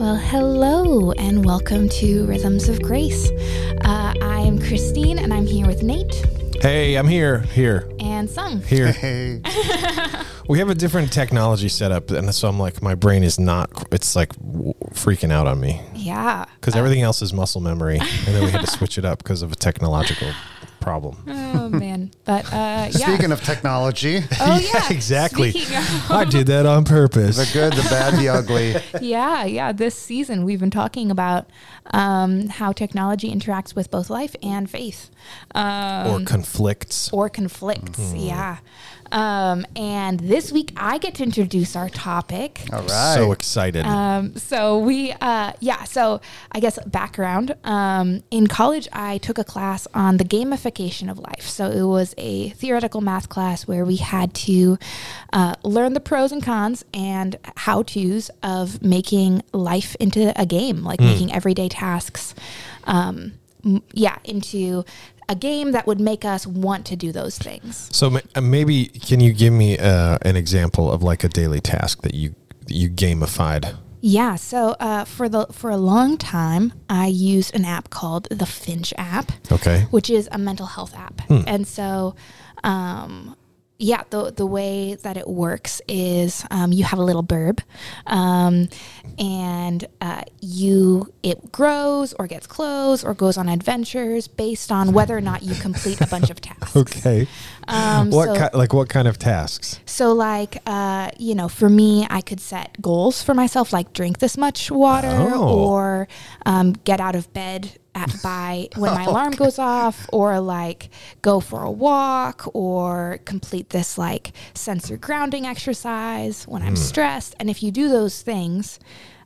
Well, hello and welcome to Rhythms of Grace. Uh, I am Christine and I'm here with Nate Hey, I'm here. Here. and Sung. Here. Hey, We have a different technology setup, and so I'm like, my brain is not. It's like w- freaking out on me Yeah. because everything else is muscle memory, and then we had to switch it up because of a technological problem. Oh, man. But uh, yeah. speaking of technology, oh, yeah. exactly. Of- I did that on purpose. the good, the bad, the ugly. yeah, yeah. This season, we've been talking about um, how technology interacts with both life and faith. Um, or conflicts. or conflicts. Mm-hmm. Yeah. Um, and this week, I get to introduce our topic. All right. So excited. Um, so we, uh, yeah. So I guess background. Um, in college, I took a class on the gamification of life. So it was a theoretical math class where we had to uh, learn the pros and cons and how tos of making life into a game, like making everyday tasks. Um, yeah, into a game that would make us want to do those things. so uh, maybe can you give me uh, an example of like a daily task that you you gamified? Yeah, so uh, for the for a long time, I used an app called the Finch app, Okay. which is a mental health app. And so, um, yeah, the the way that it works is um, you have a little burb, um, and uh, you it grows or gets close or goes on adventures based on whether or not you complete a bunch of tasks. Okay. Um, what so- ki- like what kind of tasks? so, like, uh, you know, for me, I could set goals for myself, like drink this much water Oh. or um, get out of bed at by when my alarm goes off, or like go for a walk, or complete this like sensor grounding exercise when I'm stressed. And if you do those things,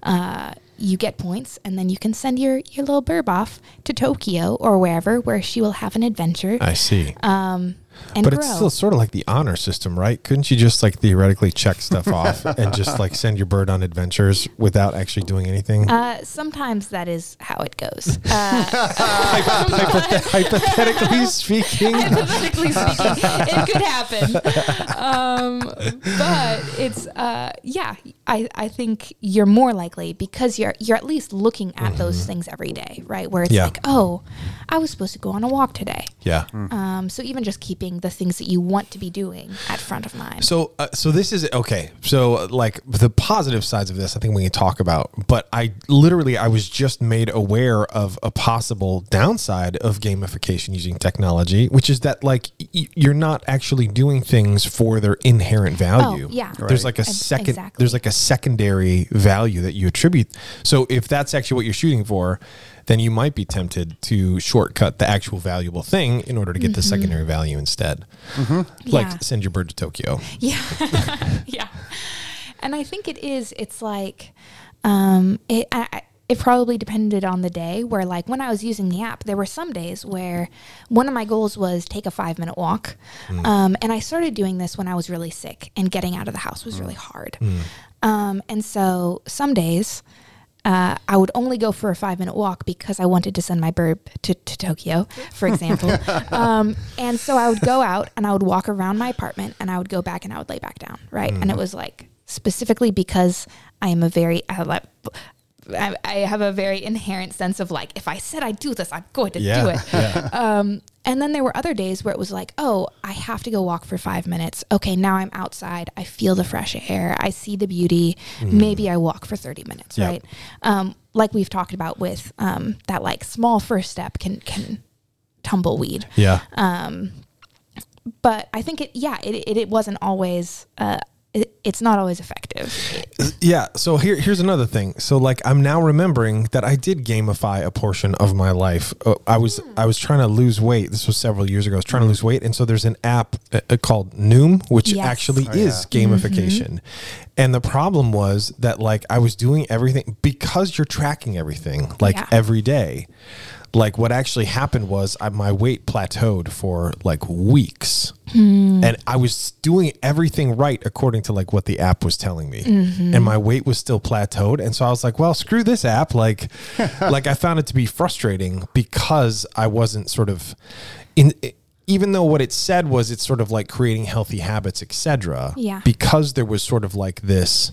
uh, you get points, and then you can send your your little burb off to Tokyo or wherever, where she will have an adventure I see. um, but grow. it's still sort of like the honor system, right? Couldn't you just like theoretically check stuff off and just like send your bird on adventures without actually doing anything? Uh, sometimes that is how it goes. Uh, Hypothet- hypothetically speaking, hypothetically speaking, it could happen. Um, but it's uh, yeah, I, I think you're more likely because you're you're at least looking at those things every day, right? Where it's Yeah. like, oh, I was supposed to go on a walk today. yeah. Um, so even just keeping the things that you want to be doing at front of mind. So, uh, so this is okay. So, uh, like the positive sides of this, I think we can talk about. But I literally, I was just made aware of a possible downside of gamification using technology, which is that like y- you're not actually doing things for their inherent value. Oh, yeah. There's like a second. exactly. There's like a secondary value that you attribute. So, if that's actually what you're shooting for. Then you might be tempted to shortcut the actual valuable thing in order to get the secondary value instead. Like Mm-hmm. Yeah. send your bird to Tokyo. Yeah. yeah. And I think it is, it's like, um, it, I, I- it probably depended on the day where like when I was using the app, there were some days where one of my goals was take a five minute walk. Um, and I started doing this when I was really sick and getting out of the house was really hard. Um, and so some days, uh, I would only go for a five minute walk because I wanted to send my burb to, to Tokyo, for example. um, and so I would go out and I would walk around my apartment and I would go back and I would lay back down, right? And it was like specifically because I am a very, I I I have a very inherent sense of like, if I said I'd do this, I'm going to do Yeah, it. Um, and then there were other days where it was like, oh, I have to go walk for five minutes. Okay, now I'm outside. I feel the fresh air. I see the beauty. Maybe I walk for 30 minutes, Yep. right? Um, like we've talked about with um, that like small first step can can tumbleweed. Yeah. Um, but I think it, yeah, it, it, it wasn't always, uh, it, it's not always effective. Yeah. So here, here's another thing. So like, I'm now remembering that I did gamify a portion of my life. Uh, I was I was trying to lose weight. This was several years ago. I was trying to lose weight, and so there's an app uh, uh, called Noom, which Yes. actually Oh, is gamification. And the problem was that like I was doing everything because you're tracking everything like Yeah. every day. Like what actually happened was I, my weight plateaued for like weeks, hmm. and I was doing everything right according to like what the app was telling me, mm-hmm. and my weight was still plateaued. And so I was like, well, screw this app. Like, like I found it to be frustrating because I wasn't sort of in. Even though what it said was it's sort of like creating healthy habits, etc. Yeah. Because there was sort of like this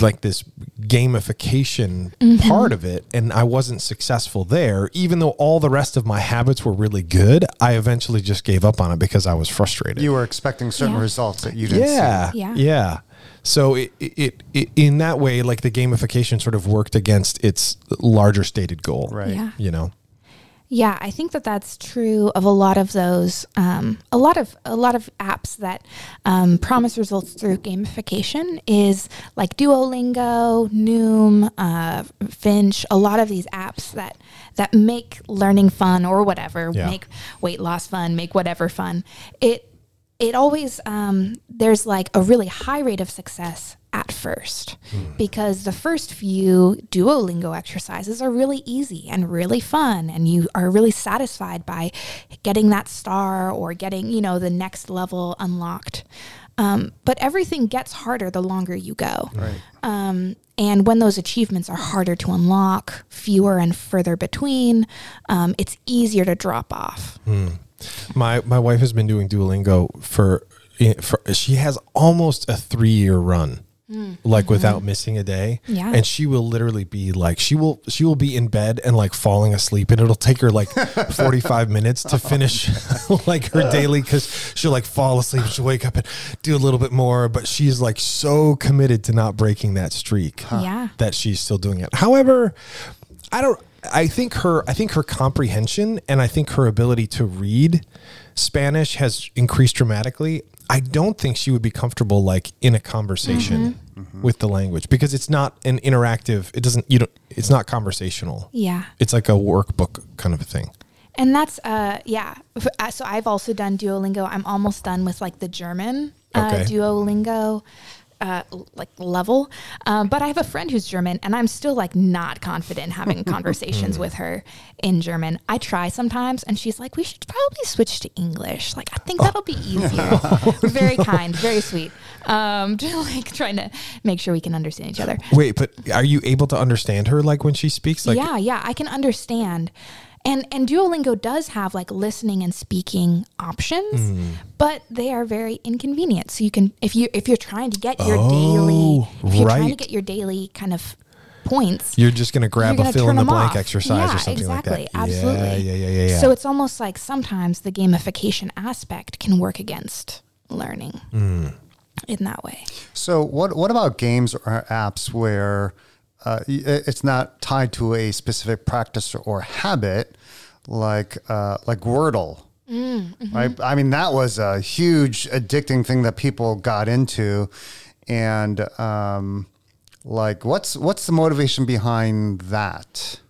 like this gamification mm-hmm. part of it and I wasn't successful there even though all the rest of my habits were really good I eventually just gave up on it because I was frustrated You were expecting certain Yeah. results that you didn't yeah, see. Yeah. yeah. So it, it, it, in that way, like the gamification sort of worked against its larger stated goal, Right. Yeah. You know, Yeah, I think that that's true of a lot of those, um, a lot of a lot of apps that um, promise results through gamification is like Duolingo, Noom, uh, Finch. A lot of these apps that that make learning fun or whatever, Yeah. make weight loss fun, make whatever fun. It it always um, there's like a really high rate of success at first because the first few Duolingo exercises are really easy and really fun and you are really satisfied by getting that star or getting you know the next level unlocked um, but everything gets harder the longer you go Right. um, and when those achievements are harder to unlock, fewer and further between, um, it's easier to drop off. My my wife has been doing Duolingo for, for she has almost a three year run. Like without missing a day, Mm. Yeah. and she will literally be like, she will she will be in bed and like falling asleep, and it'll take her like forty five minutes to finish like her daily because she'll like fall asleep, she'll wake up and do a little bit more, but she's like so committed to not breaking that streak. Yeah. that she's still doing it. However, I don't I think her I think her comprehension and I think her ability to read Spanish has increased dramatically. I don't think she would be comfortable like in a conversation with the language because it's not an interactive it doesn't you don't it's not conversational. Yeah. It's like a workbook kind of a thing. And that's, uh, yeah. Uh, So I've also done Duolingo. I'm almost done with like the German uh, Okay. Duolingo. Uh, like level, um, but I have a friend who's German, and I'm still like not confident having conversations with her in German. I try sometimes, and she's like, "We should probably switch to English. Like, I think that'll be easier." very kind, very sweet. Um, just like trying to make sure we can understand each other. Wait, but are you able to understand her like when she speaks like yeah, yeah, I can understand. And and Duolingo does have like listening and speaking options, Mm. but they are very inconvenient. So you can if you if you're trying to get your daily Oh, if you're trying to get your daily kind of points, you're just going to grab you're a fill in the blank off. exercise yeah, or something exactly, like that. Exactly. Absolutely. Yeah, yeah, yeah, yeah, yeah. So it's almost like sometimes the gamification aspect can work against learning Mm. in that way. So what what about games or apps where uh, it's not tied to a specific practice or habit, like uh, like Wordle? Right. I mean, that was a huge addicting thing that people got into, and um, like, what's what's the motivation behind that?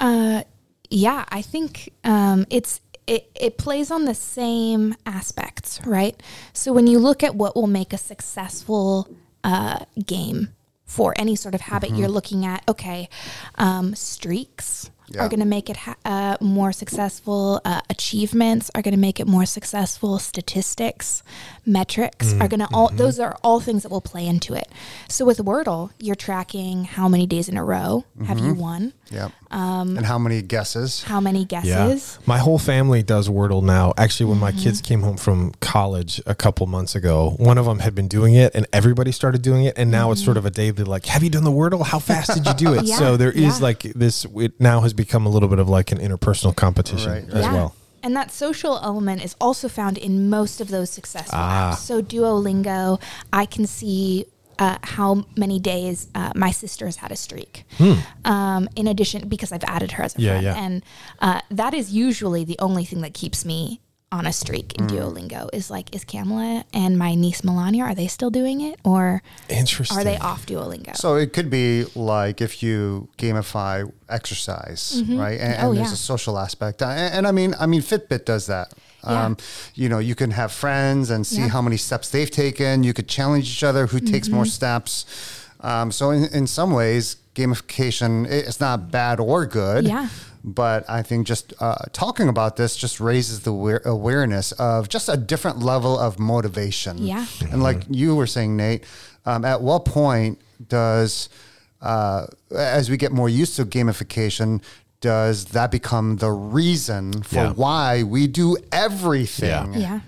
Uh, yeah, I think um, it's it, it plays on the same aspects, right? So when you look at what will make a successful uh, game for any sort of habit, you're looking at. Okay, um, streaks Yeah. are going to make it ha- uh, more successful. Uh, achievements are going to make it more successful. Statistics, metrics are going to all those are all things that will play into it. So with Wordle, you're tracking how many days in a row have you won Yeah. and how many guesses? how many guesses. My whole family does Wordle now. Actually, when my Mm-hmm. kids came home from college a couple months ago, one of them had been doing it and everybody started doing it. And now it's sort of a daily like, have you done the Wordle? How fast did you do it? Yeah, so there is yeah. like this, it now has become a little bit of like an interpersonal competition Right, as yeah. well. And that social element is also found in most of those successful Ah. apps. So Duolingo, I can see uh, how many days uh, my has had a streak. Um, in addition, because I've added her as a Hmm. Yeah, friend, yeah. and uh, that is usually the only thing that keeps me on a streak in Duolingo. Is like, is Kamala and my niece Melania are they still doing it, or Interesting. are they off Duolingo? So it could be like if you gamify exercise, right? And, and Oh, there's yeah. a social aspect, and, and I mean, I mean, Fitbit does that. Yeah. Um, you know, you can have friends and see Yeah. how many steps they've taken. You could challenge each other who takes Mm-hmm. more steps. Um, so in, in some ways, gamification it's not bad or good. Yeah. But I think just uh, talking about this just raises the aware- awareness of just a different level of motivation. Yeah. And like you were saying, Nate, um, at what point does, uh, as we get more used to gamification, does that become the reason for Yeah. why we do everything? Yeah. yeah.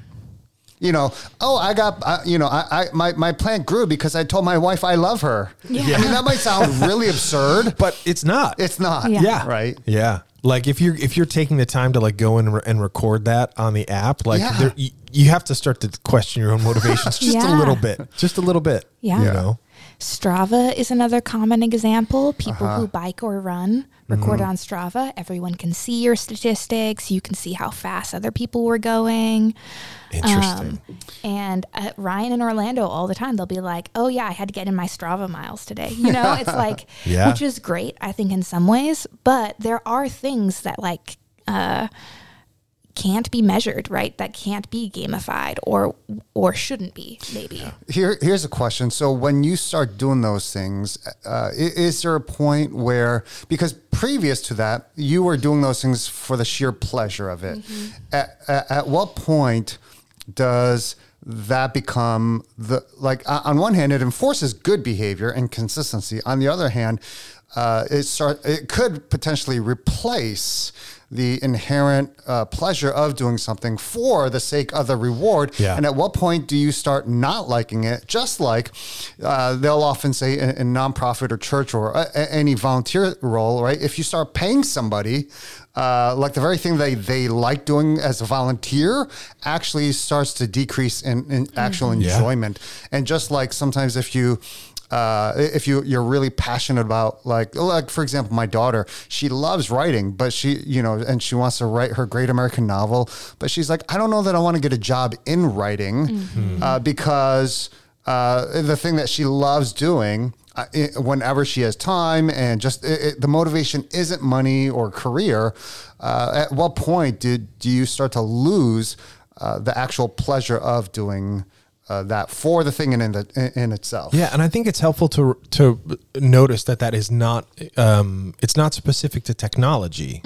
You know, oh, I got, uh, you know, I, I my my plant grew because I told my wife I love her. Yeah. I mean, that might sound really absurd, But it's not. it's not. Yeah. yeah. Right. Yeah. Like if you're if you're taking the time to like go and, re- and record that on the app, like Yeah. there, you, you have to start to question your own motivations just a little bit, just a little bit. Yeah. You Yeah. know. Strava is another common example. People Uh-huh. who bike or run Mm-hmm. record on Strava. Everyone can see your statistics. You can see how fast other people were going. Interesting. Um, and uh, Ryan in Orlando all the time, they'll be like, "Oh yeah, I had to get in my Strava miles today." You know, it's like, Yeah. which is great, I think, in some ways. But there are things that like uh, can't be measured, right? That can't be gamified, or or shouldn't be, maybe. Here, here's a question. So, when you start doing those things, uh, is there a point where, because previous to that, you were doing those things for the sheer pleasure of it? At, at, at what point does that become the like? On one hand, it enforces good behavior and consistency. On the other hand, uh, it start it could potentially replace the inherent uh, pleasure of doing something for the sake of the reward. Yeah. And at what point do you start not liking it? Just like uh, they'll often say in, in nonprofit or church or a, a- any volunteer role, right? If you start paying somebody, uh, like the very thing they, they like doing as a volunteer actually starts to decrease in, in actual Yeah. enjoyment. And just like sometimes if you, uh, if you you're really passionate about like like for example my daughter she loves writing but she you know and she wants to write her great American novel but she's like I don't know that I want to get a job in writing uh, because uh, the thing that she loves doing uh, i- whenever she has time and just it, it, the motivation isn't money or career uh, at what point did do you start to lose uh, the actual pleasure of doing uh, that for the thing in, in, the, in, in itself Yeah, and I think it's helpful to to notice that that is not um, it's not specific to technology.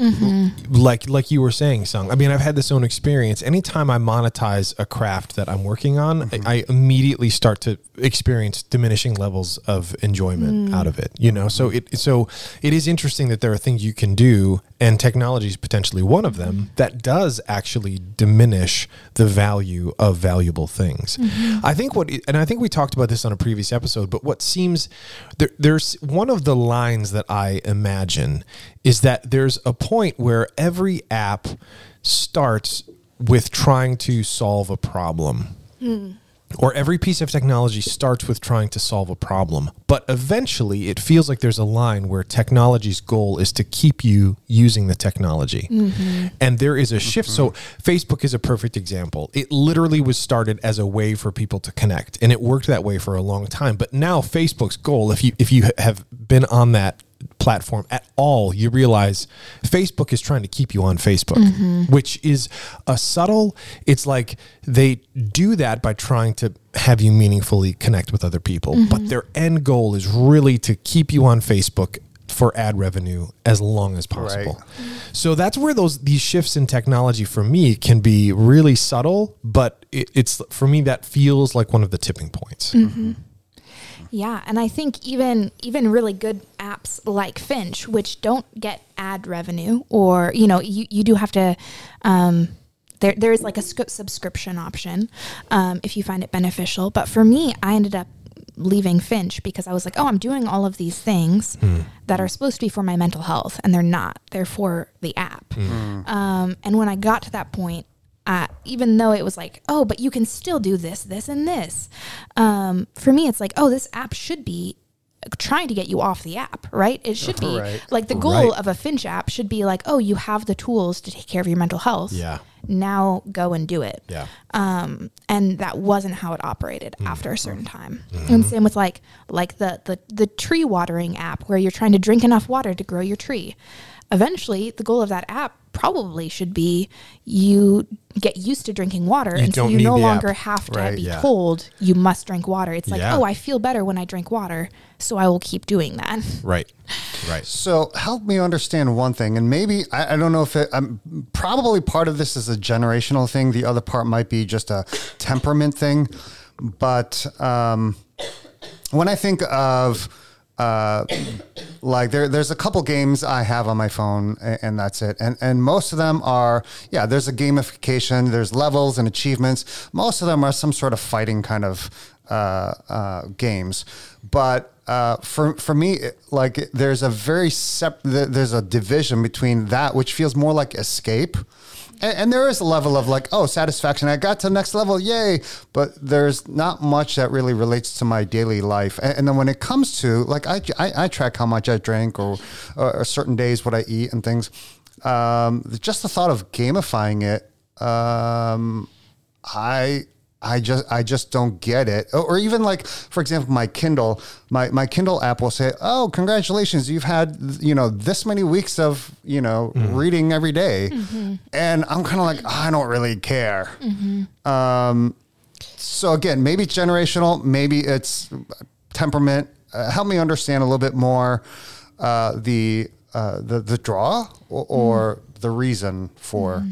Like like you were saying, Sung. I mean, I've had this own experience. Anytime I monetize a craft that I'm working on, I, I immediately start to experience diminishing levels of enjoyment out of it. You know, so it so it is interesting that there are things you can do, and technology is potentially one of them that does actually diminish the value of valuable things. Mm-hmm. I think what, and I think we talked about this on a previous episode, but what seems there, there's one of the lines that I imagine is that there's a point where every app starts with trying to solve a problem mm. Or every piece of technology starts with trying to solve a problem. But eventually, it feels like there's a line where technology's goal is to keep you using the technology. Mm-hmm. And there is a shift. So, mm-hmm. Facebook is a perfect example. It literally was started as a way for people to connect, and it worked that way for a long time. But now, Facebook's goal, if you if you have been on that platform at all, you realize Facebook is trying to keep you on Facebook, mm-hmm. which is a subtle, it's like they do that by trying to have you meaningfully connect with other people. But mm-hmm. their end goal is really to keep you on Facebook for ad revenue as long as possible. So that's where those these shifts in technology for me can be really subtle, but it, it's for me that feels like one of the tipping points. Mm-hmm. Yeah, and I think even even really good apps like Finch, which don't get ad revenue, or you know, you, you do have to. Um, there there is like a subscription option um, if you find it beneficial. But for me, I ended up leaving Finch because I was like, oh, I'm doing all of these things that are supposed to be for my mental health, and they're not. They're for the app. Um, and when I got to that point, uh, even though it was like, oh, but you can still do this, this, and this. Um, for me, it's like, oh, this app should be trying to get you off the app, right? It should be Right. like the goal Right. of a Finch app should be like, oh, you have the tools to take care of your mental health. Yeah. Now go and do it. Yeah. Um, and that wasn't how it operated after a certain time. Mm-hmm. And same with like like the, the the tree watering app where you're trying to drink enough water to grow your tree. Eventually, the goal of that app probably should be you get used to drinking water, and so don't you no longer app. have to Right, be yeah. told you must drink water. It's like, Yeah. oh, I feel better when I drink water, so I will keep doing that. Right. Right. So help me understand one thing, and maybe I, I don't know if it. I'm probably part of this is a generational thing. The other part might be just a temperament thing. But um, when I think of uh, Like there, there's a couple games I have on my phone, and, and that's it. And and most of them are, yeah. There's a gamification. There's levels and achievements. Most of them are some sort of fighting kind of uh, uh, games, but. Uh, for for me, like there's a very sep- there's a division between that which feels more like escape, and, and there is a level of like, oh, satisfaction. I got to the next level, yay! But there's not much that really relates to my daily life. And, and then when it comes to like, I, I, I track how much I drink or, or certain days what I eat and things. Um, just the thought of gamifying it, um, I. I just I just don't get it. Or or even like for example, my Kindle, my my Kindle app will say, "Oh, congratulations, you've had you know this many weeks of you know reading every day." and I'm kind of like, I don't really care. Um, so again, maybe it's generational, maybe it's temperament. Uh, help me understand a little bit more uh, the uh, the the draw or, or the reason for.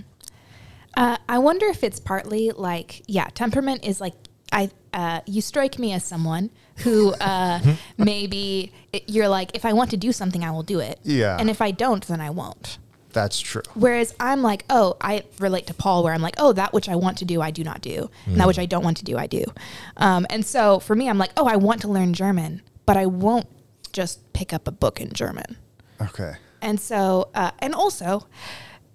Uh, I wonder if it's partly like, yeah, temperament is like, I, uh, you strike me as someone who uh, maybe it, you're like, if I want to do something, I will do it. Yeah. And if I don't, then I won't. That's true. Whereas I'm like, oh, I relate to Paul, where I'm like, oh, that which I want to do, I do not do. And that which I don't want to do, I do. Um, and so for me, I'm like, oh, I want to learn German, but I won't just pick up a book in German. Okay. And so, uh, and also,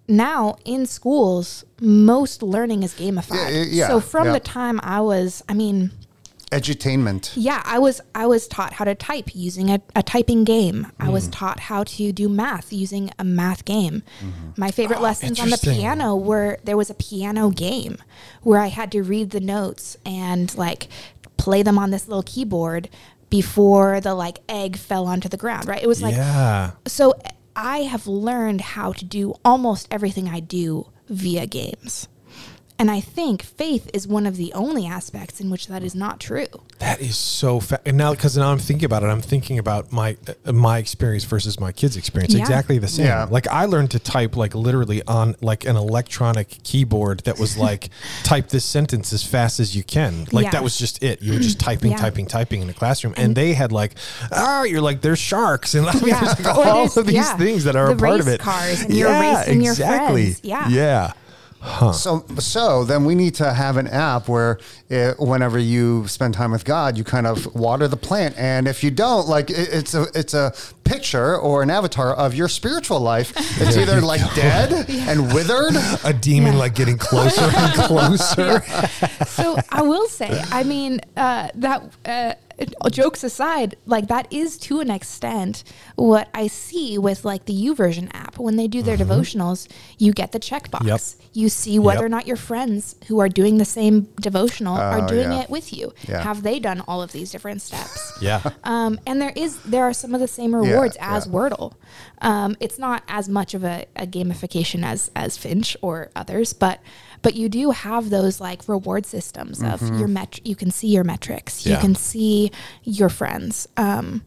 now in schools, most learning is gamified. Yeah, yeah, yeah, so from yeah. the time I was, I mean, Edutainment. yeah, I was I was taught how to type using a, a typing game. I Mm. was taught how to do math using a math game. Mm-hmm. My favorite lessons on the piano were there was a piano game where I had to read the notes and like play them on this little keyboard before the like egg fell onto the ground, right? It was like yeah. so I have learned how to do almost everything I do via games. And I think faith is one of the only aspects in which that is not true. That is so fa- and now because now I'm thinking about it, I'm thinking about my uh, my experience versus my kids' experience. Yeah. Exactly the same. Yeah. Like I learned to type like literally on like an electronic keyboard that was like type this sentence as fast as you can. Like Yeah. that was just it. You were just typing, Yeah. typing, typing in the classroom, and, they had like, oh, you're like there's sharks and I mean, Yeah. there's like all there's- of these yeah. things that are The a part of it. cars and you're racing your friends. Yeah. Yeah. So, so then we need to have an app where, uh whenever you spend time with God, you kind of water the plant, and if you don't, like it, it's a it's a picture or an avatar of your spiritual life. It's either like dead and withered. A demon Yeah. like getting closer and closer. so I will say, I mean, uh, that uh, jokes aside, like that is to an extent what I see with like the YouVersion app when they do their devotionals. You get the checkbox. Yep. You see whether Yep. or not your friends who are doing the same devotional are Oh, doing yeah. it with you. Yeah. Have they done all of these different steps? yeah. Um, and there is there are some of the same rewards as yeah. Wordle. Um, it's not as much of a, a gamification as as Finch or others, but but you do have those like reward systems of your met. You can see your metrics. You can see your friends. Um,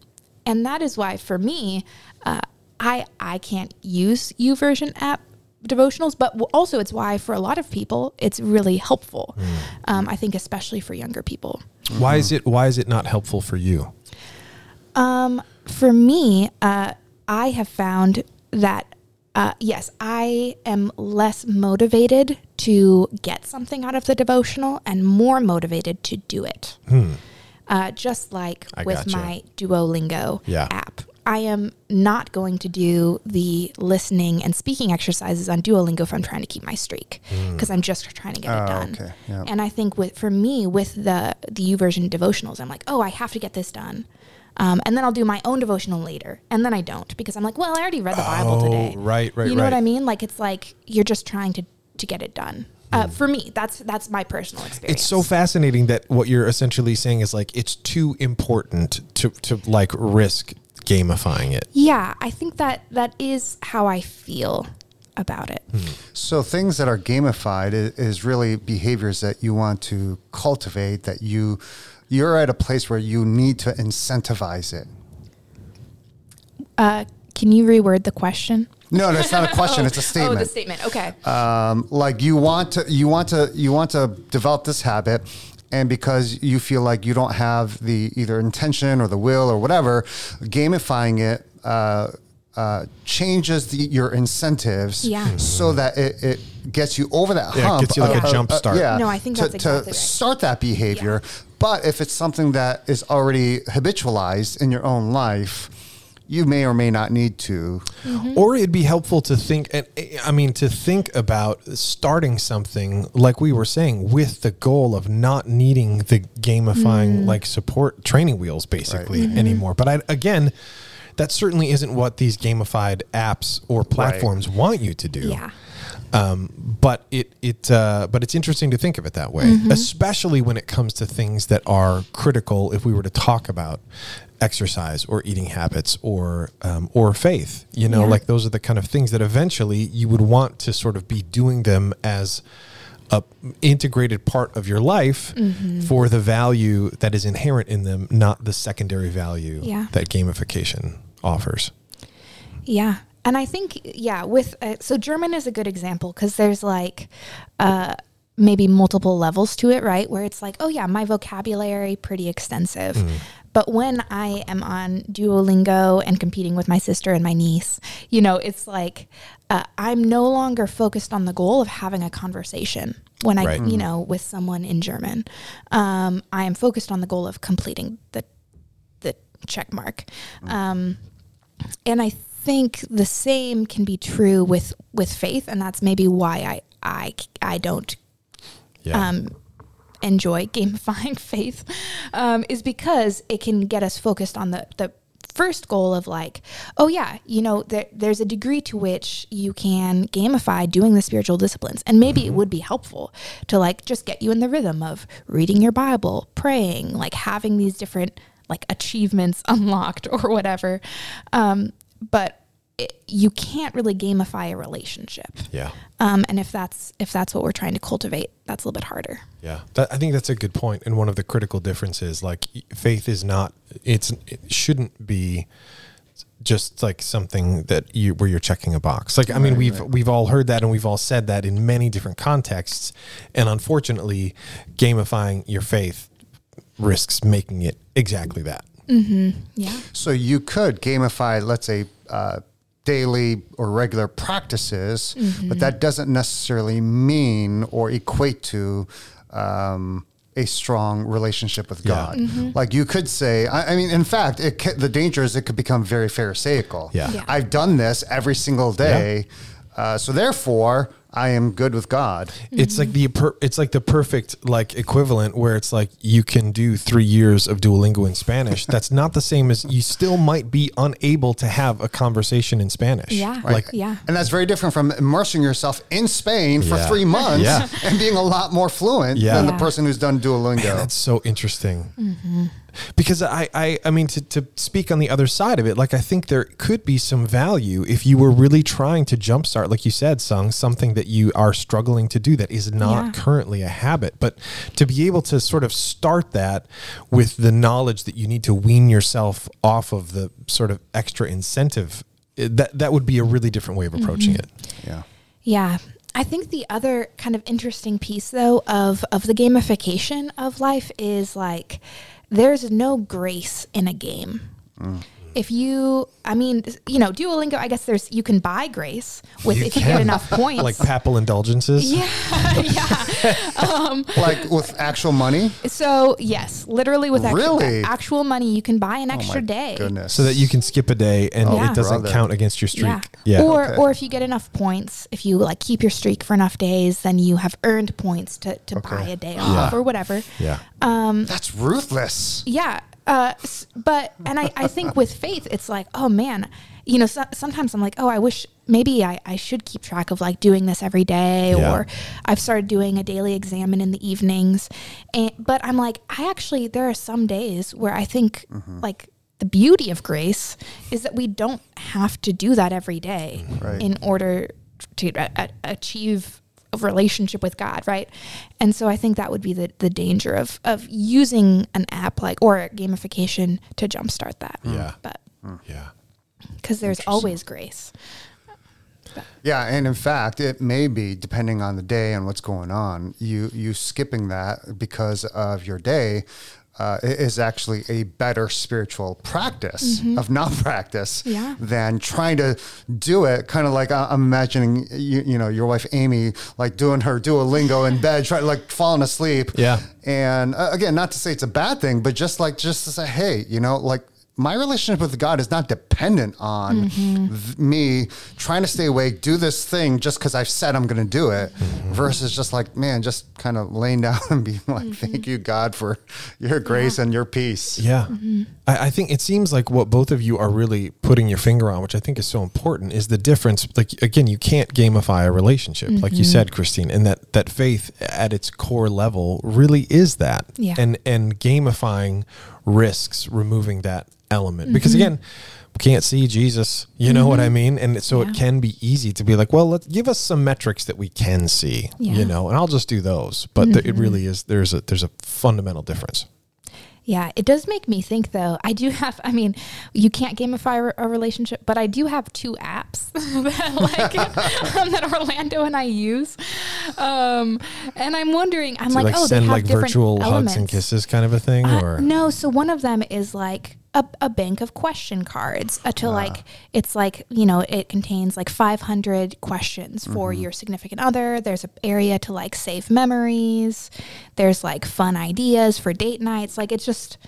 and that is why for me, uh, I I can't use YouVersion app devotionals, but also it's why for a lot of people it's really helpful. Um, I think especially for younger people. Why is it why is it not helpful for you? Um, for me, uh, I have found that uh, yes, I am less motivated to get something out of the devotional and more motivated to do it. Uh, just like I with gotcha. my Duolingo Yeah. app. I am not going to do the listening and speaking exercises on Duolingo if I'm trying to keep my streak because I'm just trying to get Oh, it done. okay. Yeah. And I think with for me with the the YouVersion devotionals, I'm like, oh, I have to get this done. Um, and then I'll do my own devotional later, and then I don't because I'm like, well, I already read the Bible Oh, today. right, right, You know what. I mean? Like it's like you're just trying to to get it done. Uh, for me, that's that's my personal experience. It's so fascinating that what you're essentially saying is like it's too important to to like risk gamifying it. Yeah, I think that that is how I feel about it. So things that are gamified is, is really behaviors that you want to cultivate. That you you're at a place where you need to incentivize it. Uh, can you reword the question? No, that's not a question. It's a statement. Oh, the statement. Okay. um, like you want to you want to you want to develop this habit and because you feel like you don't have the either intention or the will or whatever gamifying it uh, uh, changes the, your incentives Yeah. so that it, it gets you over that Yeah, hump. gets you like a jump start. yeah, No, I think to, that's exactly to right. start that behavior. But if it's something that is already habitualized in your own life, you may or may not need to. Mm-hmm. Or it'd be helpful to think, and I mean, to think about starting something like we were saying with the goal of not needing the gamifying like support training wheels basically Mm-hmm. anymore. But I, again, that certainly isn't what these gamified apps or platforms want you to do. Yeah. Um, but it it uh, but it's interesting to think of it that way, especially when it comes to things that are critical. If we were to talk about exercise or eating habits or um, or faith, you know, Yeah. like those are the kind of things that eventually you would want to sort of be doing them as a integrated part of your life for the value that is inherent in them, not the secondary value Yeah. that gamification offers. Yeah. And I think, yeah, with, uh, so German is a good example because there's like, uh, maybe multiple levels to it, right? Where it's like, oh yeah, my vocabulary pretty extensive. But when I am on Duolingo and competing with my sister and my niece, you know, it's like uh, I'm no longer focused on the goal of having a conversation when I, Right. you know, with someone in German. Um, I am focused on the goal of completing the the check mark. Um, and I think the same can be true with with faith, and that's maybe why I I I don't Yeah. um, enjoy gamifying faith um, is because it can get us focused on the the first goal of like oh yeah you know there, there's a degree to which you can gamify doing the spiritual disciplines. And maybe it would be helpful to like just get you in the rhythm of reading your bible praying like having these different like achievements unlocked or whatever. Um, but it, you can't really gamify a relationship yeah. um, and if that's if that's what we're trying to cultivate, that's a little bit harder. Yeah, that, I think that's a good point, and one of the critical differences. Like faith is not; it's it shouldn't be just like something that you where you're checking a box. Like I mean, we've we've all heard that, and we've all said that in many different contexts, and unfortunately, gamifying your faith risks making it exactly that. Yeah. So you could gamify, let's say, uh, daily or regular practices, but that doesn't necessarily mean or equate to um, a strong relationship with Yeah. God. Like you could say, I, I mean, in fact, it ca- the danger is it could become very Pharisaical. Yeah. Yeah. I've done this every single day, uh, so therefore I am good with God. It's like the per, it's like the perfect like equivalent where it's like you can do three years of Duolingo in Spanish. That's not the same as you still might be unable to have a conversation in Spanish. Yeah. like yeah. And that's very different from immersing yourself in Spain for Yeah. three months Yeah. and being a lot more fluent Yeah. than Yeah. the person who's done Duolingo. That's so interesting. Mm-hmm. Because I, I, I mean, to, to speak on the other side of it, like I think there could be some value if you were really trying to jumpstart, like you said, Sung, something that you are struggling to do that is not Yeah. currently a habit. But to be able to sort of start that with the knowledge that you need to wean yourself off of the sort of extra incentive, eh, that that would be a really different way of approaching it. yeah. Yeah. I think the other kind of interesting piece though of of the gamification of life is like there's no grace in a game. Mm. If you I mean, you know, Duolingo, I guess there's you can buy grace with You if you get enough points. Like papal indulgences. yeah, yeah. Um, like with actual money? So yes, literally with actual, Really? actual money, you can buy an oh extra Oh my day. Goodness. So that you can skip a day and Yeah. it doesn't Brother. count against your streak. Yeah. Yeah. Or Okay. or if you get enough points, if you like keep your streak for enough days, then you have earned points to, to buy a day off or whatever. yeah. Um, That's ruthless. Yeah. Uh, but and I, I think with faith, it's like, oh man, you know, so, sometimes I'm like, oh, I wish maybe I, I should keep track of like doing this every day, Yeah. or I've started doing a daily examen in the evenings. And but I'm like, I actually there are some days where I think mm-hmm. like the beauty of grace is that we don't have to do that every day Right. in order to a- a- uh, uh, achieve a relationship with God, right? And so I think that would be the, the danger of of using an app like or gamification to jumpstart that. Mm. Yeah. But mm. Yeah. because there's always grace. Yeah, and in fact, it may be depending on the day and what's going on. You you skipping that because of your day uh, is actually a better spiritual practice of not practice Yeah. than trying to do it. Kind of like I- I'm imagining you, you know your wife Amy like doing her Duolingo in bed, trying like falling asleep. Yeah. And uh, again, not to say it's a bad thing, but just like just to say, hey, you know, like my relationship with God is not dependent on th- me trying to stay awake, do this thing just because I've said I'm going to do it, mm-hmm. versus just like, man, just kind of laying down and being like, mm-hmm. thank you, God, for your grace and your peace. Yeah. Mm-hmm. I, I think it seems like what both of you are really putting your finger on, which I think is so important, is the difference. Like again, you can't gamify a relationship, like you mm-hmm. said, Christine, and that that faith at its core level really is that. Yeah. And and gamifying risks removing that element mm-hmm. because again. We can't see Jesus, you know what mm-hmm. I mean, and so Yeah. it can be easy to be like, well, let's give us some metrics that we can see, Yeah. you know, and I'll just do those. But th- it really is there's a there's a fundamental difference. Yeah, it does make me think though. I do have, I mean, you can't gamify a, relationship, but I do have two apps that like um, that Orlando and I use. Um, and I'm wondering, I'm you, like, like oh, send they have like different virtual elements. hugs and kisses kind of a thing, Uh, or no, so one of them is like a, a bank of question cards uh, to Ah. like it's like you know it contains like 500 questions for Mm-hmm. your significant other there's an area to like save memories there's like fun ideas for date nights like it's just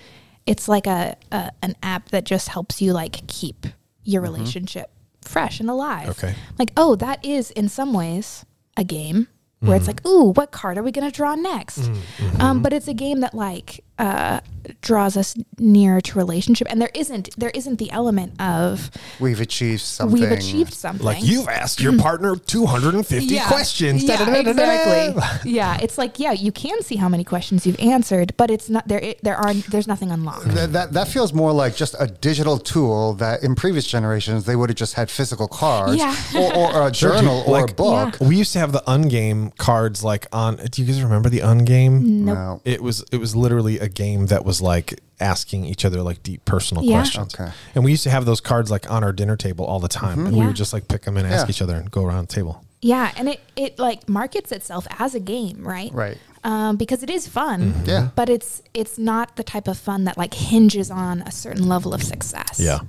it's like a, a an app that just helps you like keep your relationship fresh and alive Mm-hmm. Okay. like oh that is in some ways a game where Mm-hmm. it's like ooh what card are we going to draw next Mm, um, but it's a game that like uh, draws us nearer to relationship and there isn't there isn't the element of We've achieved something. we've achieved something like you've asked your partner 250 yeah. questions. Yeah, exactly. yeah, it's like yeah, you can see how many questions you've answered, but it's not there. It, there are there's nothing unlocked. That, that, that feels more like just a digital tool that in previous generations they would have just had physical cards Yeah. or, or a journal or a Like- book. We used to have the ungame cards like on. Do you guys remember the ungame? Nope. No. It was it was literally a game that was like asking each other like deep personal Yeah. questions. Okay. And we used to have those cards like on our dinner table all the time, and we would just like pick them and ask Yeah. each other and go around the table. Yeah, and it it like markets itself as a game, right? Right. Um, because it is fun. Yeah. But it's it's not the type of fun that like hinges on a certain level of success. Yeah.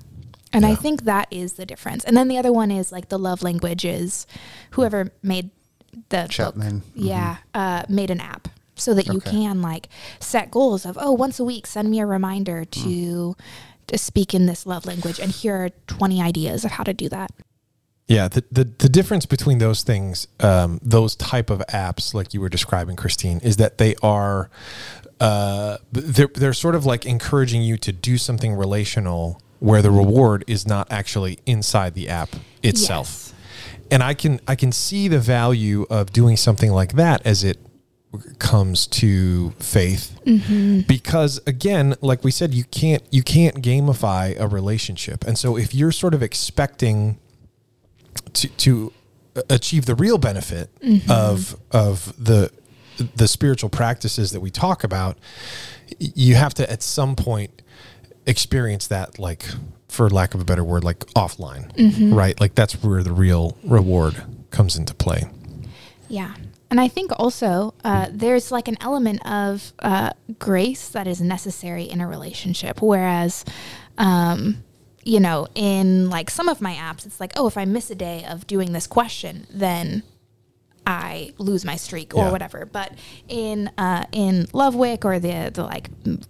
And I think that is the difference. And then the other one is like the love languages. whoever made the Chapman. book, yeah, uh, made an app so that you Okay. can like set goals of oh once a week send me a reminder to to speak in this love language and here are 20 ideas of how to do that. Yeah, the, the the difference between those things, um, those type of apps, like you were describing, Christine, is that they are, uh, they're they're sort of like encouraging you to do something relational where the reward is not actually inside the app itself. And I can I can see the value of doing something like that as it comes to faith. Mm-hmm. Because again like we said you can't you can't gamify a relationship. And so if you're sort of expecting to to achieve the real benefit mm-hmm. of of the the spiritual practices that we talk about you have to at some point experience that like for lack of a better word like offline mm-hmm. right? Like that's where the real reward comes into play. Yeah. And I think also uh, there's like an element of uh, grace that is necessary in a relationship. Whereas, um, you know, in like some of my apps, it's like, oh, if I miss a day of doing this question, then I lose my streak or Yeah. whatever. But in uh, in Lovewick or the the like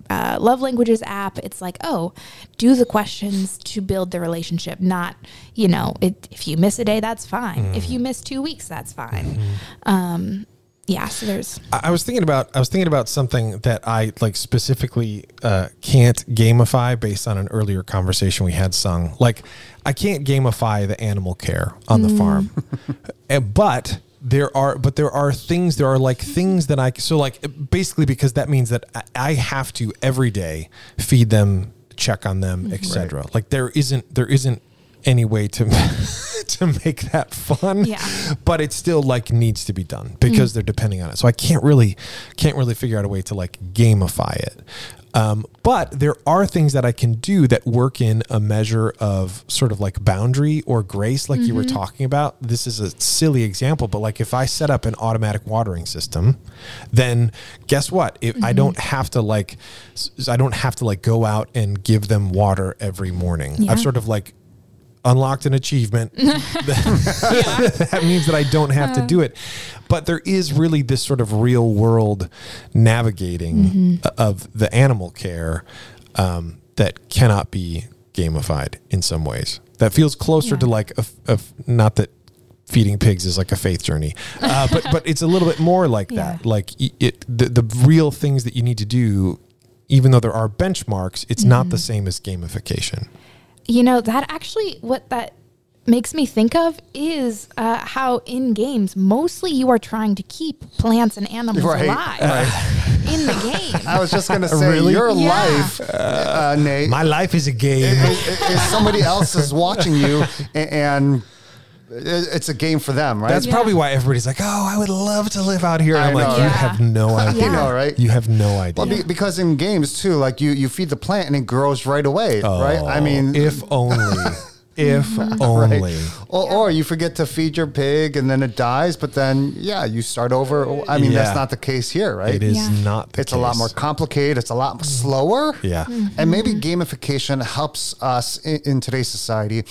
uh, Love Languages app, it's like, oh, do the questions to build the relationship. Not, you know, it, if you miss a day, that's fine. If you miss two weeks, that's fine. Um, yeah. So there's I I was thinking about I was thinking about something that I like specifically uh, can't gamify based on an earlier conversation we had sung. Like I can't gamify the animal care on the farm, Uh, but there are but there are things there are like things that I so like basically because that means that I, I have to every day feed them, check on them, etc. Like there isn't there isn't any way to to make that fun Yeah. but it still like needs to be done because mm. they're depending on it. So I can't really can't really figure out a way to like gamify it. Um, but there are things that I can do that work in a measure of sort of like boundary or grace, like you were mm-hmm. talking about. This is a silly example, but like if I set up an automatic watering system, then guess what? If I don't mm-hmm. have to like, I don't have to like go out and give them water every morning. Yeah. I've sort of like unlocked an achievement. that means that I don't have to do it. But there is really this sort of real world navigating of the animal care um, that cannot be gamified in some ways. That feels closer to Yeah. like a, a not that feeding pigs is like a faith journey, uh, but but it's a little bit more like that. Like it, the the real things that you need to do. Even though there are benchmarks, it's not the same as gamification. You know, that actually, what that makes me think of is uh, how in games, mostly you are trying to keep plants and animals Right, alive in the game. I was just gonna say Really? your Yeah. life, uh, Nate, My life is a game. is, is somebody else is watching you, a- and it's a game for them, right? That's Yeah. probably why everybody's like, "Oh, I would love to live out here." And I I'm like, know. "You Yeah. have no idea. you know, right? You have no idea." Well, be, because in games too, like you, you feed the plant and it grows right away, right? I oh, mean, Oh, if only, if only. or, or you forget to feed your pig and then it dies, but then yeah, you start over. I mean, Yeah. that's not the case here, right? It is Yeah. not. The It's a lot case. more complicated. It's a lot slower. Yeah. Mm-hmm. And maybe gamification helps us in, in today's society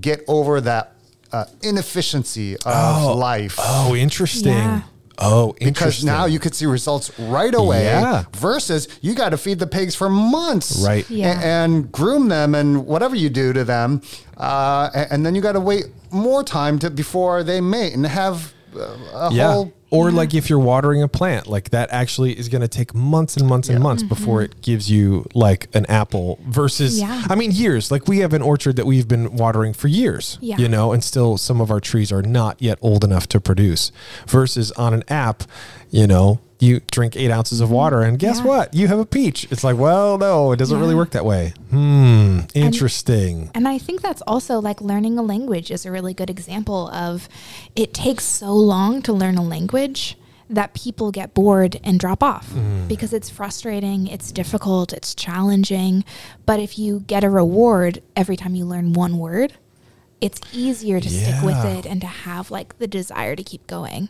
get over that uh, inefficiency of Oh. life. Oh, interesting. Yeah. Oh, Because now you could see results right away Yeah. versus you got to feed the pigs for months. Right. Yeah. And, groom them and whatever you do to them. Uh, a- and, then you got to wait more time to before they mate and have Uh, a yeah. whole. Or like if you're watering a plant, like that actually is going to take months and months and Yeah. months mm-hmm. before it gives you like an apple versus, Yeah. I mean, years. Like we have an orchard that we've been watering for years, Yeah. you know, and still some of our trees are not yet old enough to produce versus on an app, you know, you drink eight ounces of water and guess. Yeah. what? You have a peach. It's like, well, no, it doesn't really work that way. Hmm. Interesting. And I think that's also like learning a language is a really good example of it takes so long to learn a language that people get bored and drop off because it's frustrating, it's difficult, it's challenging. But if you get a reward every time you learn one word, it's easier to stick with it and to have like the desire to keep going.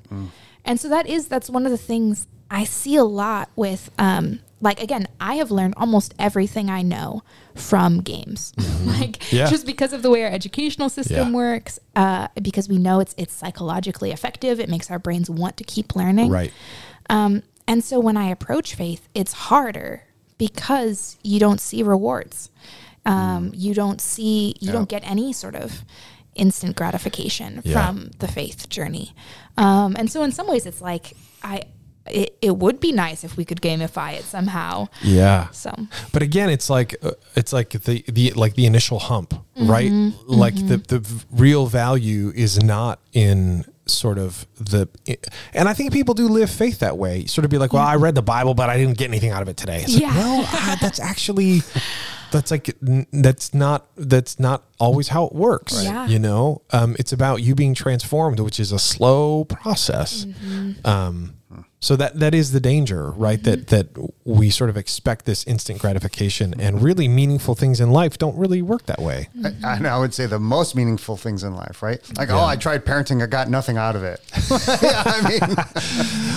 And so that is that's one of the things I see a lot with um like again, I have learned almost everything I know from games. like Yeah. just because of the way our educational system Yeah. works, uh, because we know it's it's psychologically effective. It makes our brains want to keep learning. Right. Um, and so when I approach faith, it's harder because you don't see rewards. Um, you don't see, you Yeah. don't get any sort of instant gratification Yeah. from the faith journey. Um, and so in some ways, it's like I, it, it would be nice if we could gamify it somehow. Yeah. So But again, it's like uh, it's like the the like the initial hump, right? Like the the real value is not in sort of the and I think people do live faith that way. Sort of be like, well, I read the Bible, but I didn't get anything out of it today. It's like, Yeah. well, ah, that's actually that's like n- that's not that's not always how it works. Right. Yeah. You know, um, it's about you being transformed, which is a slow process. Um, so that that is the danger, right? That mm-hmm. that we sort of expect this instant gratification, and really meaningful things in life don't really work that way. Mm-hmm. I, and I would say the most meaningful things in life, right? Like, oh, I tried parenting, I got nothing out of it. yeah, I mean,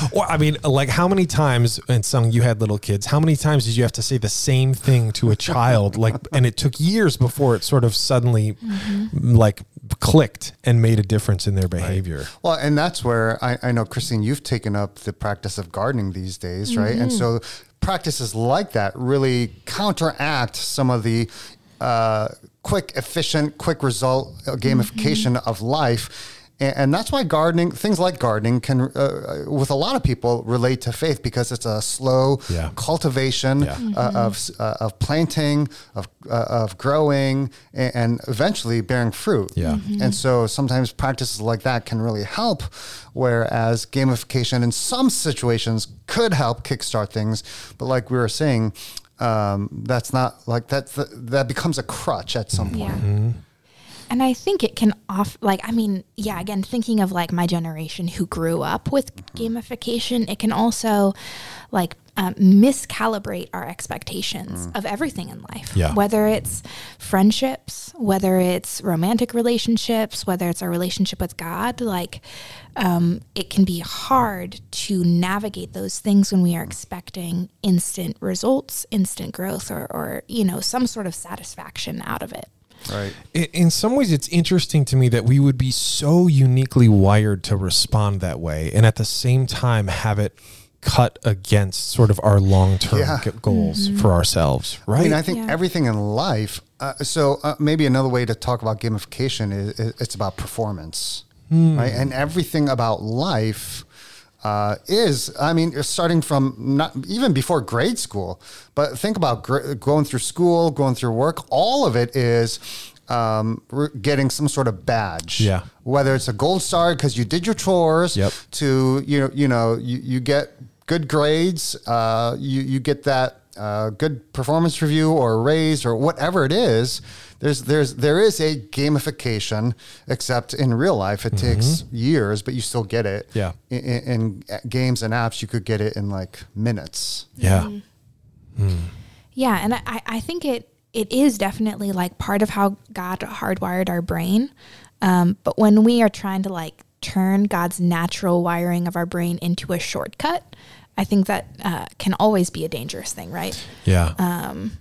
Or I mean, like how many times? And some you had little kids. How many times did you have to say the same thing to a child? Like, and it took years before it sort of suddenly mm-hmm. like clicked and made a difference in their behavior. well, and that's where I, I know, Christine, you've taken up the practice of gardening these days, right? And so practices like that really counteract some of the uh, quick, efficient, quick result uh, gamification of life. And, and that's why gardening, things like gardening, can, uh, with a lot of people, relate to faith because it's a slow Yeah. cultivation Yeah. uh, of uh, of planting, of uh, of growing, and, and eventually bearing fruit. Yeah. And so sometimes practices like that can really help, whereas gamification in some situations could help kickstart things. But like we were saying, um, that's not like that. That becomes a crutch at some point. Yeah. And I think it can off like I mean, yeah, again, thinking of like my generation who grew up with gamification, it can also like um, miscalibrate our expectations of everything in life. Yeah. Whether it's friendships, whether it's romantic relationships, whether it's our relationship with God, like um, it can be hard to navigate those things when we are expecting instant results, instant growth, or, or you know, some sort of satisfaction out of it. Right. In some ways, it's interesting to me that we would be so uniquely wired to respond that way, and at the same time have it cut against sort of our long-term Yeah. g- goals for ourselves, right? I mean, I think Yeah. everything in life. Uh, so uh, maybe another way to talk about gamification is, is it's about performance, right? And everything about life uh, is. I mean, starting from not even before grade school, but think about gr- going through school, going through work. All of it is. Um, getting some sort of badge, Yeah. Whether it's a gold star because you did your chores, Yep. to you know you know you, you get good grades uh, you you get that uh, good performance review or a raise or whatever it is there's there's there is a gamification except in real life it takes years but you still get it Yeah. in, in, in games and apps you could get it in like minutes yeah, Yeah, and I- I, I think it it is definitely like part of how God hardwired our brain. Um, but when we are trying to like turn God's natural wiring of our brain into a shortcut, I think that uh, can always be a dangerous thing, right? yeah. Um,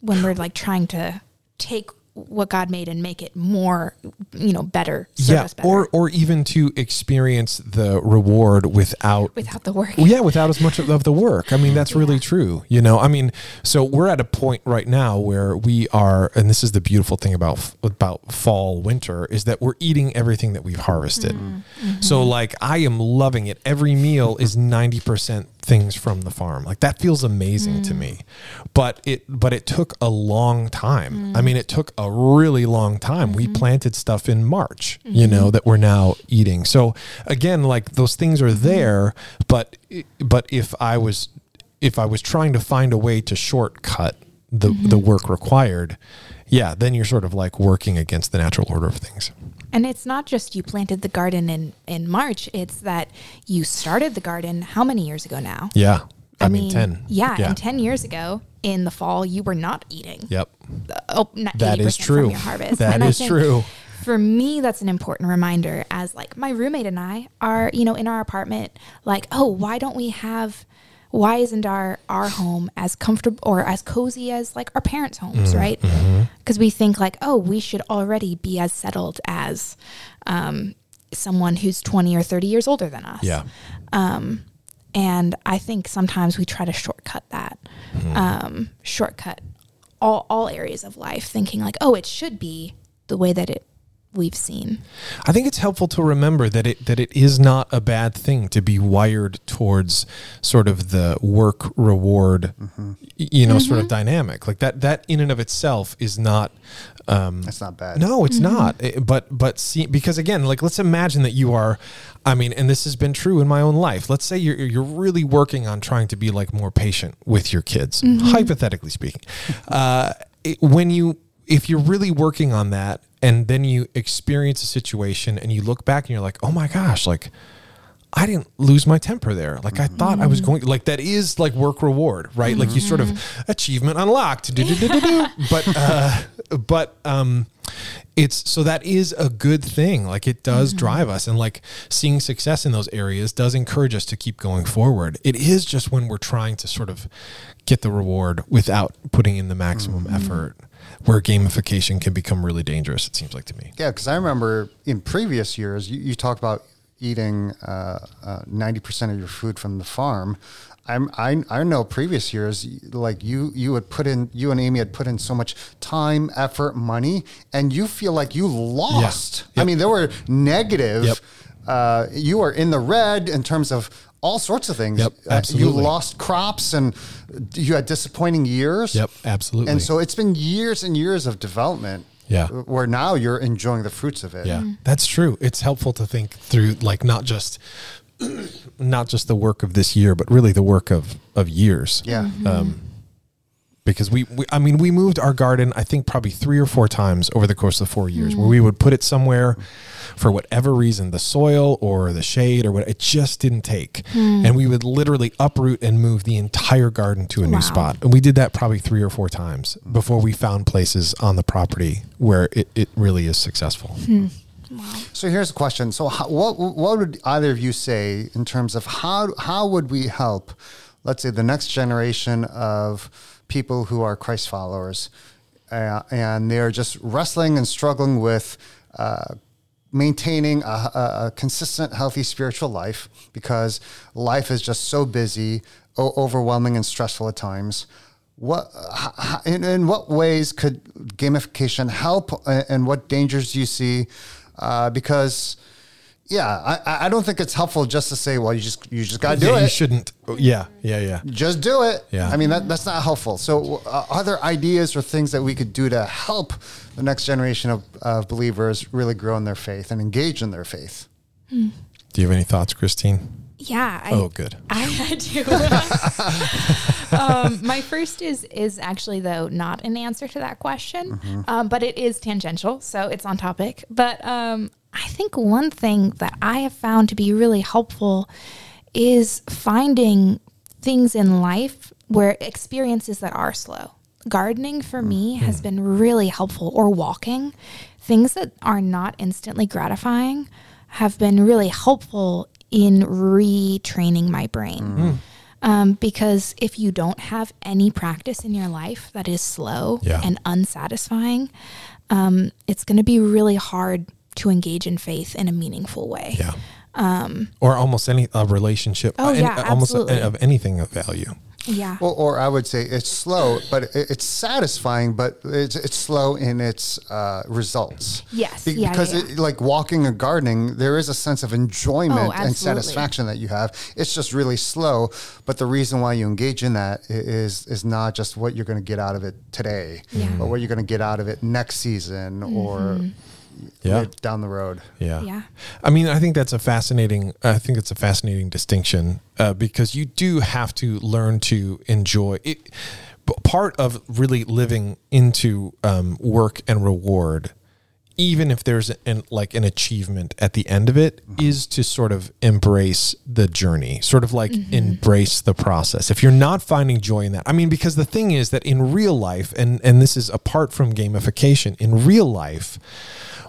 When we're like trying to take what God made and make it more, you know, better, serve yeah, us better or or even to experience the reward without without the work. Yeah, without as much of, the work. I mean, that's really true. You know, I mean, so we're at a point right now where we are, and this is the beautiful thing about about fall, winter, is that we're eating everything that we've harvested. Mm-hmm. So, mm-hmm. like, I am loving it. Every meal is ninety percent things from the farm. Like that feels amazing to mm. me. But it but it took a long time. I mean, it took a really long time. We mm-hmm. planted stuff in March, you mm-hmm. know, that we're now eating. So again, like those things are mm-hmm. there, but but if I was if I was trying to find a way to shortcut the the work required, yeah, then you're sort of like working against the natural order of things. And it's not just you planted the garden in, in March, it's that you started the garden how many years ago now? Yeah. I, mean, 10. Yeah, Yeah. and 10 years ago in the fall, you were not eating. Yep. Uh, oh, not That is true. From your harvest. That and is true. For me, that's an important reminder as like my roommate and I are, you know, in our apartment, like, oh, why don't we have, why isn't our, our home as comfortable or as cozy as like our parents' homes, Mm, right? mm-hmm. Because we think like, oh, we should already be as settled as um, someone who's 20 or 30 years older than us. Yeah. And I think sometimes we try to shortcut that, Mm-hmm. um, shortcut all, all areas of life, thinking like, oh, it should be the way that it we've seen. I think it's helpful to remember that it that it is not a bad thing to be wired towards sort of the work reward, y- you know, sort of dynamic. Like that that in and of itself is not. Um, that's not bad no, it's not. Eh, But but see, because again, like let's imagine that you are. I mean, and this has been true in my own life. Let's say you're you're really working on trying to be like more patient with your kids, hypothetically speaking. Uh, it, when you if you're really working on that, and then you experience a situation, and you look back and you're like, oh my gosh, like. I didn't lose my temper there. Like I thought I was going like that is like work reward, right? Like you sort of achievement unlocked. But uh but um it's so that is a good thing. Like it does drive us and like seeing success in those areas does encourage us to keep going forward. It is just when we're trying to sort of get the reward without putting in the maximum effort where gamification can become really dangerous, it seems like to me. Yeah, because I remember in previous years, you, you talked about eating uh, ninety percent of your food from the farm. I'm, I I know previous years, like you you had put in you and Amy had put in so much time, effort, money, and you feel like you lost. I Yep. mean, there were negative. Yep. Uh, you were in the red in terms of all sorts of things. Yep, Uh, you lost crops and you had disappointing years. Yep, absolutely. And so it's been years and years of development. Yeah. Where now you're enjoying the fruits of it. Yeah, that's true. It's helpful to think through like not just not just the work of this year, but really the work of of years. Yeah. Um, because we, we I mean we moved our garden I think probably 3 or 4 times over the course of 4 years where we would put it somewhere for whatever reason the soil or the shade or what it just didn't take hmm. and we would literally uproot and move the entire garden to a new Wow. spot and we did that probably 3 or 4 times before we found places on the property where it, it really is successful. Hmm. Hmm. So here's a question. So how, what what would either of you say in terms of how how would we help, let's say, the next generation of people who are Christ followers, uh, and they're just wrestling and struggling with. Uh, maintaining a, a, consistent healthy spiritual life because life is just so busy o- overwhelming and stressful at times what h- h- in, in what ways could gamification help uh, and what dangers do you see uh, because yeah I- I, I don't think it's helpful just to say well you just you just gotta do Yeah, it you shouldn't yeah, yeah, yeah. just do it Yeah. i mean that, that's not helpful so uh, are there ideas or things that we could do to help the next generation of, of believers really grow in their faith and engage in their faith Do you have any thoughts, Christine? Yeah. I, Oh, good. I do. um, my first is is actually though not an answer to that question, um, but it is tangential, so it's on topic. But um, I think one thing that I have found to be really helpful is finding things in life where experiences that are slow. Gardening for me has been really helpful, or walking. Things that are not instantly gratifying have been really helpful in retraining my brain. Um, because if you don't have any practice in your life that is slow Yeah. and unsatisfying, um, it's going to be really hard to engage in faith in a meaningful way. Yeah. or almost any a relationship. Um, Oh, any- yeah, almost absolutely. of anything of value. Yeah. Or, or I would say it's slow, but it's satisfying, but it's, it's slow in its uh, results. Yes. Be- Yeah, because yeah, It, like walking or gardening, there is a sense of enjoyment Oh, and satisfaction that you have. It's just really slow, but the reason why you engage in that is is is not just what you're going to get out of it today, Yeah. but what you're going to get out of it next season or Yeah. down the road. Yeah. Yeah. I mean, I think that's a fascinating. I think it's a fascinating distinction uh, because you do have to learn to enjoy it. Part of really living into um, work and reward, even if there's an like an achievement at the end of it, is to sort of embrace the journey, sort of like embrace the process. If you're not finding joy in that, I mean, because the thing is that in real life, and and this is apart from gamification, in real life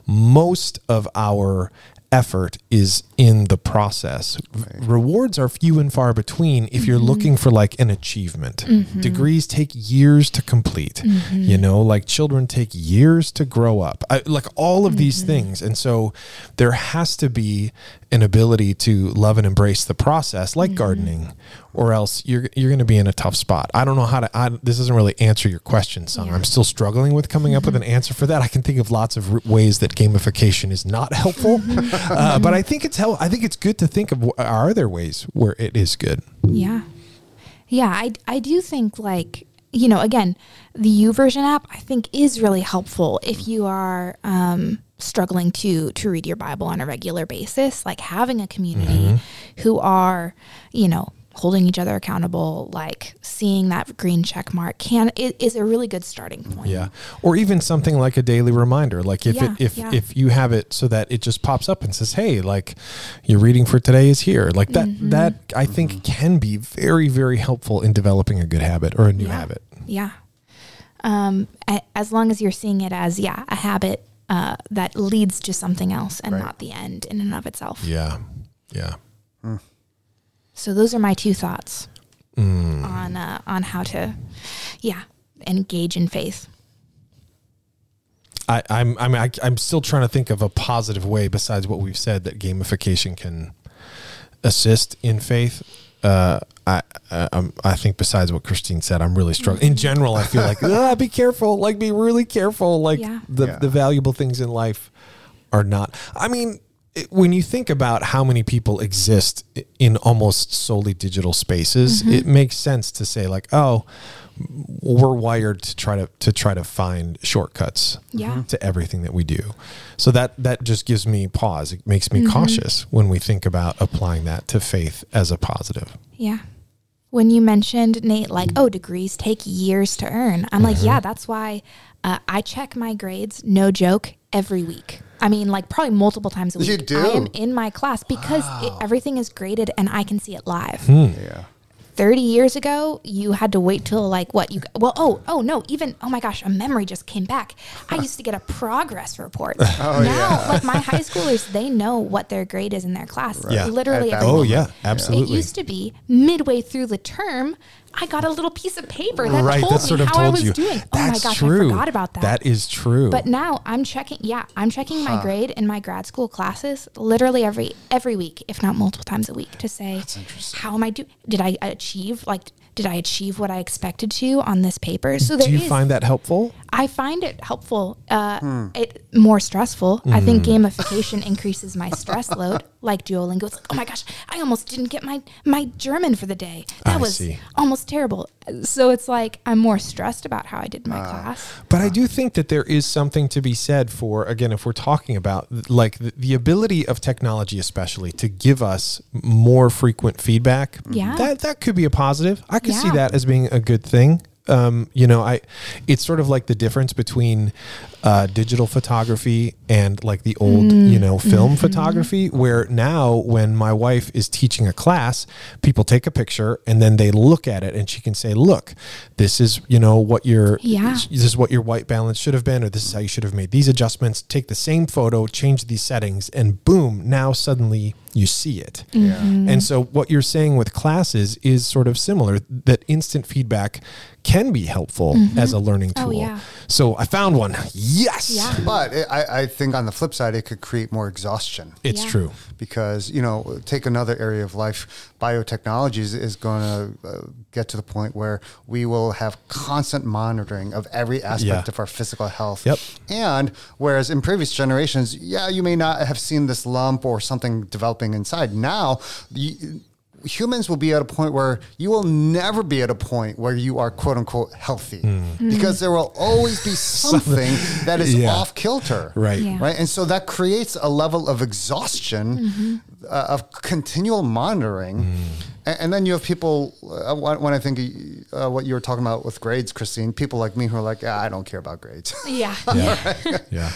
most of our effort is in the process. Rewards are few and far between if you're mm-hmm. looking for like an achievement. Mm-hmm. Degrees take years to complete. Mm-hmm. You know, like children take years to grow up. I, like all of these things. And so there has to be an ability to love and embrace the process like gardening or else you're you're going to be in a tough spot. I don't know how to I, this doesn't really answer your question, son. Yeah. I'm still struggling with coming up with an answer for that. I can think of lots of ways that gamification is not helpful, uh, but I think it's hel- I think it's good to think of are there ways where it is good. Yeah. Yeah, I, I do think like, you know, again, the YouVersion app I think is really helpful if you are um, struggling to to read your Bible on a regular basis, like having a community who are, you know, holding each other accountable, like seeing that green check mark can is, is a really good starting point. Yeah, or even something like a daily reminder. Like if Yeah, it, if yeah. if you have it so that it just pops up and says, "Hey, like your reading for today is here." Like that Mm-hmm. that I think can be very very helpful in developing a good habit or a new Yeah. habit. Yeah. Um, as long as you're seeing it as yeah a habit uh, that leads to something else and Right. not the end in and of itself. Yeah, yeah. So those are my two thoughts Mm. on uh, on how to, yeah, engage in faith. I, I'm I'm I, I'm still trying to think of a positive way besides what we've said that gamification can assist in faith. Uh, I I, I'm, I think besides what Christine said, I'm really struggling. In general, I feel like ah, be careful, like be really careful. Like Yeah. the Yeah. the valuable things in life are not. I mean. When you think about how many people exist in almost solely digital spaces, it makes sense to say like, oh, we're wired to try to to try to find shortcuts Yeah. to everything that we do. So that that just gives me pause. It makes Mm-hmm. me cautious when we think about applying that to faith as a positive. Yeah. when you mentioned Nate, like, oh, degrees take years to earn. I'm like, yeah, that's why uh, I check my grades, no joke, every week. I mean, like probably multiple times a week. You do? I am in my class because it, everything is graded and I can see it live. Hmm. Yeah. 30 years ago, you had to wait till like what you well oh oh no even oh my gosh a memory just came back. I used to get a progress report. Oh, now like my high schoolers they know what their grade is in their class. Yeah. Literally At that Oh week. yeah, absolutely. It used to be midway through the term, I got a little piece of paper that right, told that me sort of how I was you. doing. That's oh my gosh, true. I forgot about that. That is true. But now I'm checking. Yeah, I'm checking my grade in my grad school classes literally every every week, if not multiple times a week, to say how am I doing? Did I achieve like? Did I achieve what I expected to on this paper? So there Do you is- find that helpful? I find it helpful. Uh, It more stressful. I think Hmm. gamification increases my stress load. Like Duolingo, it's like, oh my gosh, I almost didn't get my my German for the day. That I was see. almost terrible. So it's like I'm more stressed about how I did my Ah. class. But I do think that there is something to be said for, again, if we're talking about like the, the ability of technology, especially to give us more frequent feedback. Yeah. That, that could be a positive. I could see that as being a good thing. Um, you know, I, it's sort of like the difference between uh, digital photography and like the old, mm. you know, film mm-hmm. photography, where now when my wife is teaching a class, people take a picture and then they look at it and she can say, look, this is, you know, what your, Yeah. this is what your white balance should have been, or this is how you should have made these adjustments. Take the same photo, change these settings, and boom, now suddenly you see it. Yeah. And so, what you're saying with classes is sort of similar that instant feedback can be helpful mm-hmm. as a learning Oh, tool. yeah. So, I found one. Yes. Yeah. But it, I, I think on the flip side, it could create more exhaustion. It's Yeah. true. because you know take another area of life biotechnology is, is going to uh, get to the point where we will have constant monitoring of every aspect Yeah. of our physical health Yep. and whereas in previous generations yeah you may not have seen this lump or something developing inside now you, humans will be at a point where you will never be at a point where you are quote unquote healthy hmm. mm-hmm. because there will always be something that is Yeah. off kilter Right. Yeah. right? And so that creates a level of exhaustion, mm-hmm. uh, of continual monitoring. A- And, then you have people, uh, when when I think uh, what you were talking about with grades, Christine, people like me who are like, ah, I don't care about grades. Yeah. Yeah. yeah.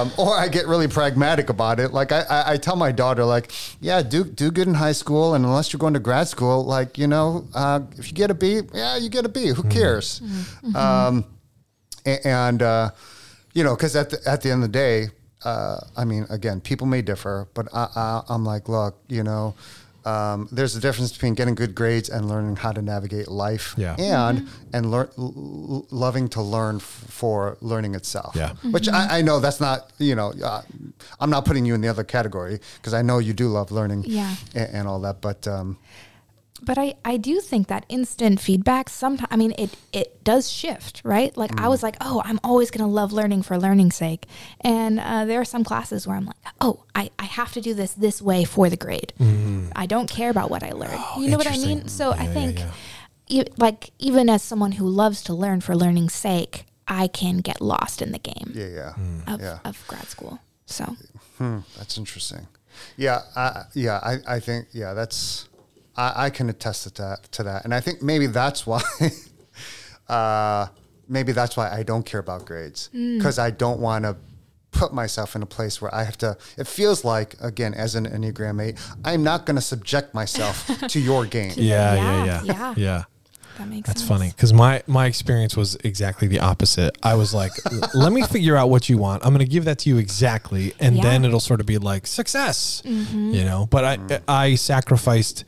um, or I get really pragmatic about it. Like I, I, I tell my daughter, like, yeah, do do good in high school, and unless you're going to grad school, like you know, uh, if you get a B, yeah, you get a B. Who cares? Um, a- and uh, you know, because at the, at the end of the day, uh, I mean, again, people may differ, but I, I, I'm like, look, you know. Um, there's a difference between getting good grades and learning how to navigate life, Yeah. and and lear- l- l- loving to learn f- for learning itself. Yeah. Which I, I know that's not, you know, uh, I'm not putting you in the other category because I know you do love learning Yeah. and, and all that. But um, But I, I do think that instant feedback sometimes I mean it it does shift, right? Like I was like, oh, I'm always gonna love learning for learning's sake. And uh, there are some classes where I'm like, oh, I, I have to do this this way for the grade. I don't care about what I learned. you know what I mean? So Yeah, I think yeah. e- like even as someone who loves to learn for learning's sake, I can get lost in the game yeah, yeah, Hmm. of, yeah. of grad school. So Hmm, that's interesting. Yeah, I, yeah, I, I think yeah, that's I, I can attest to that to that, and I think maybe that's why. uh, maybe that's why I don't care about grades because I don't want to put myself in a place where I have to. It feels like again, as an Enneagram Eight, I'm not going to subject myself to your game. Yeah. Yeah. Yeah, Yeah. yeah. Yeah. That makes That's sense. funny because my my experience was exactly the opposite. I was like, let me figure out what you want. I'm going to give that to you exactly, and Yeah. then it'll sort of be like success, you know. But I I sacrificed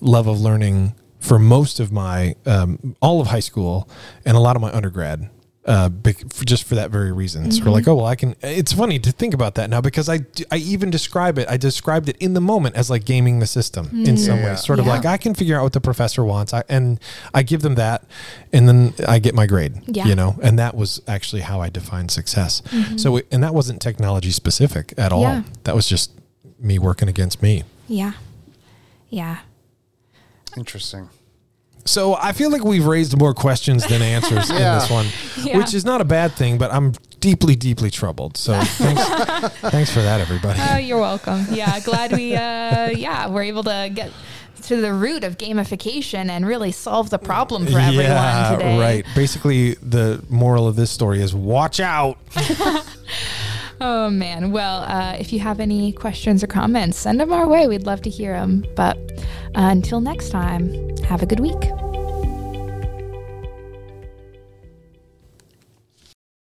love of learning for most of my um, all of high school and a lot of my undergrad. Uh, bec- for, just for that very reason. So we're mm-hmm. like, oh well, I can. It's funny to think about that now because I I even describe it. I described it in the moment as like gaming the system mm. in some Yeah. ways, sort of Yeah. like I can figure out what the professor wants, I, and I give them that, and then I get my grade. Yeah. You know, and that was actually how I defined success. Mm-hmm. So, it, and that wasn't technology specific at all. Yeah. That was just me working against me. Yeah. Yeah. Interesting. So I feel like we've raised more questions than answers in this one, Yeah. which is not a bad thing. But I'm deeply, deeply troubled. So thanks, thanks for that, everybody. Oh, you're welcome. Yeah, glad we uh yeah, we're able to get to to the root of gamification and really solve the problem for everyone today. right. Basically, the moral of this story is watch out. Oh man. Well, uh, if you have any questions or comments, send them our way. We'd love to hear them. But uh, until next time, have a good week.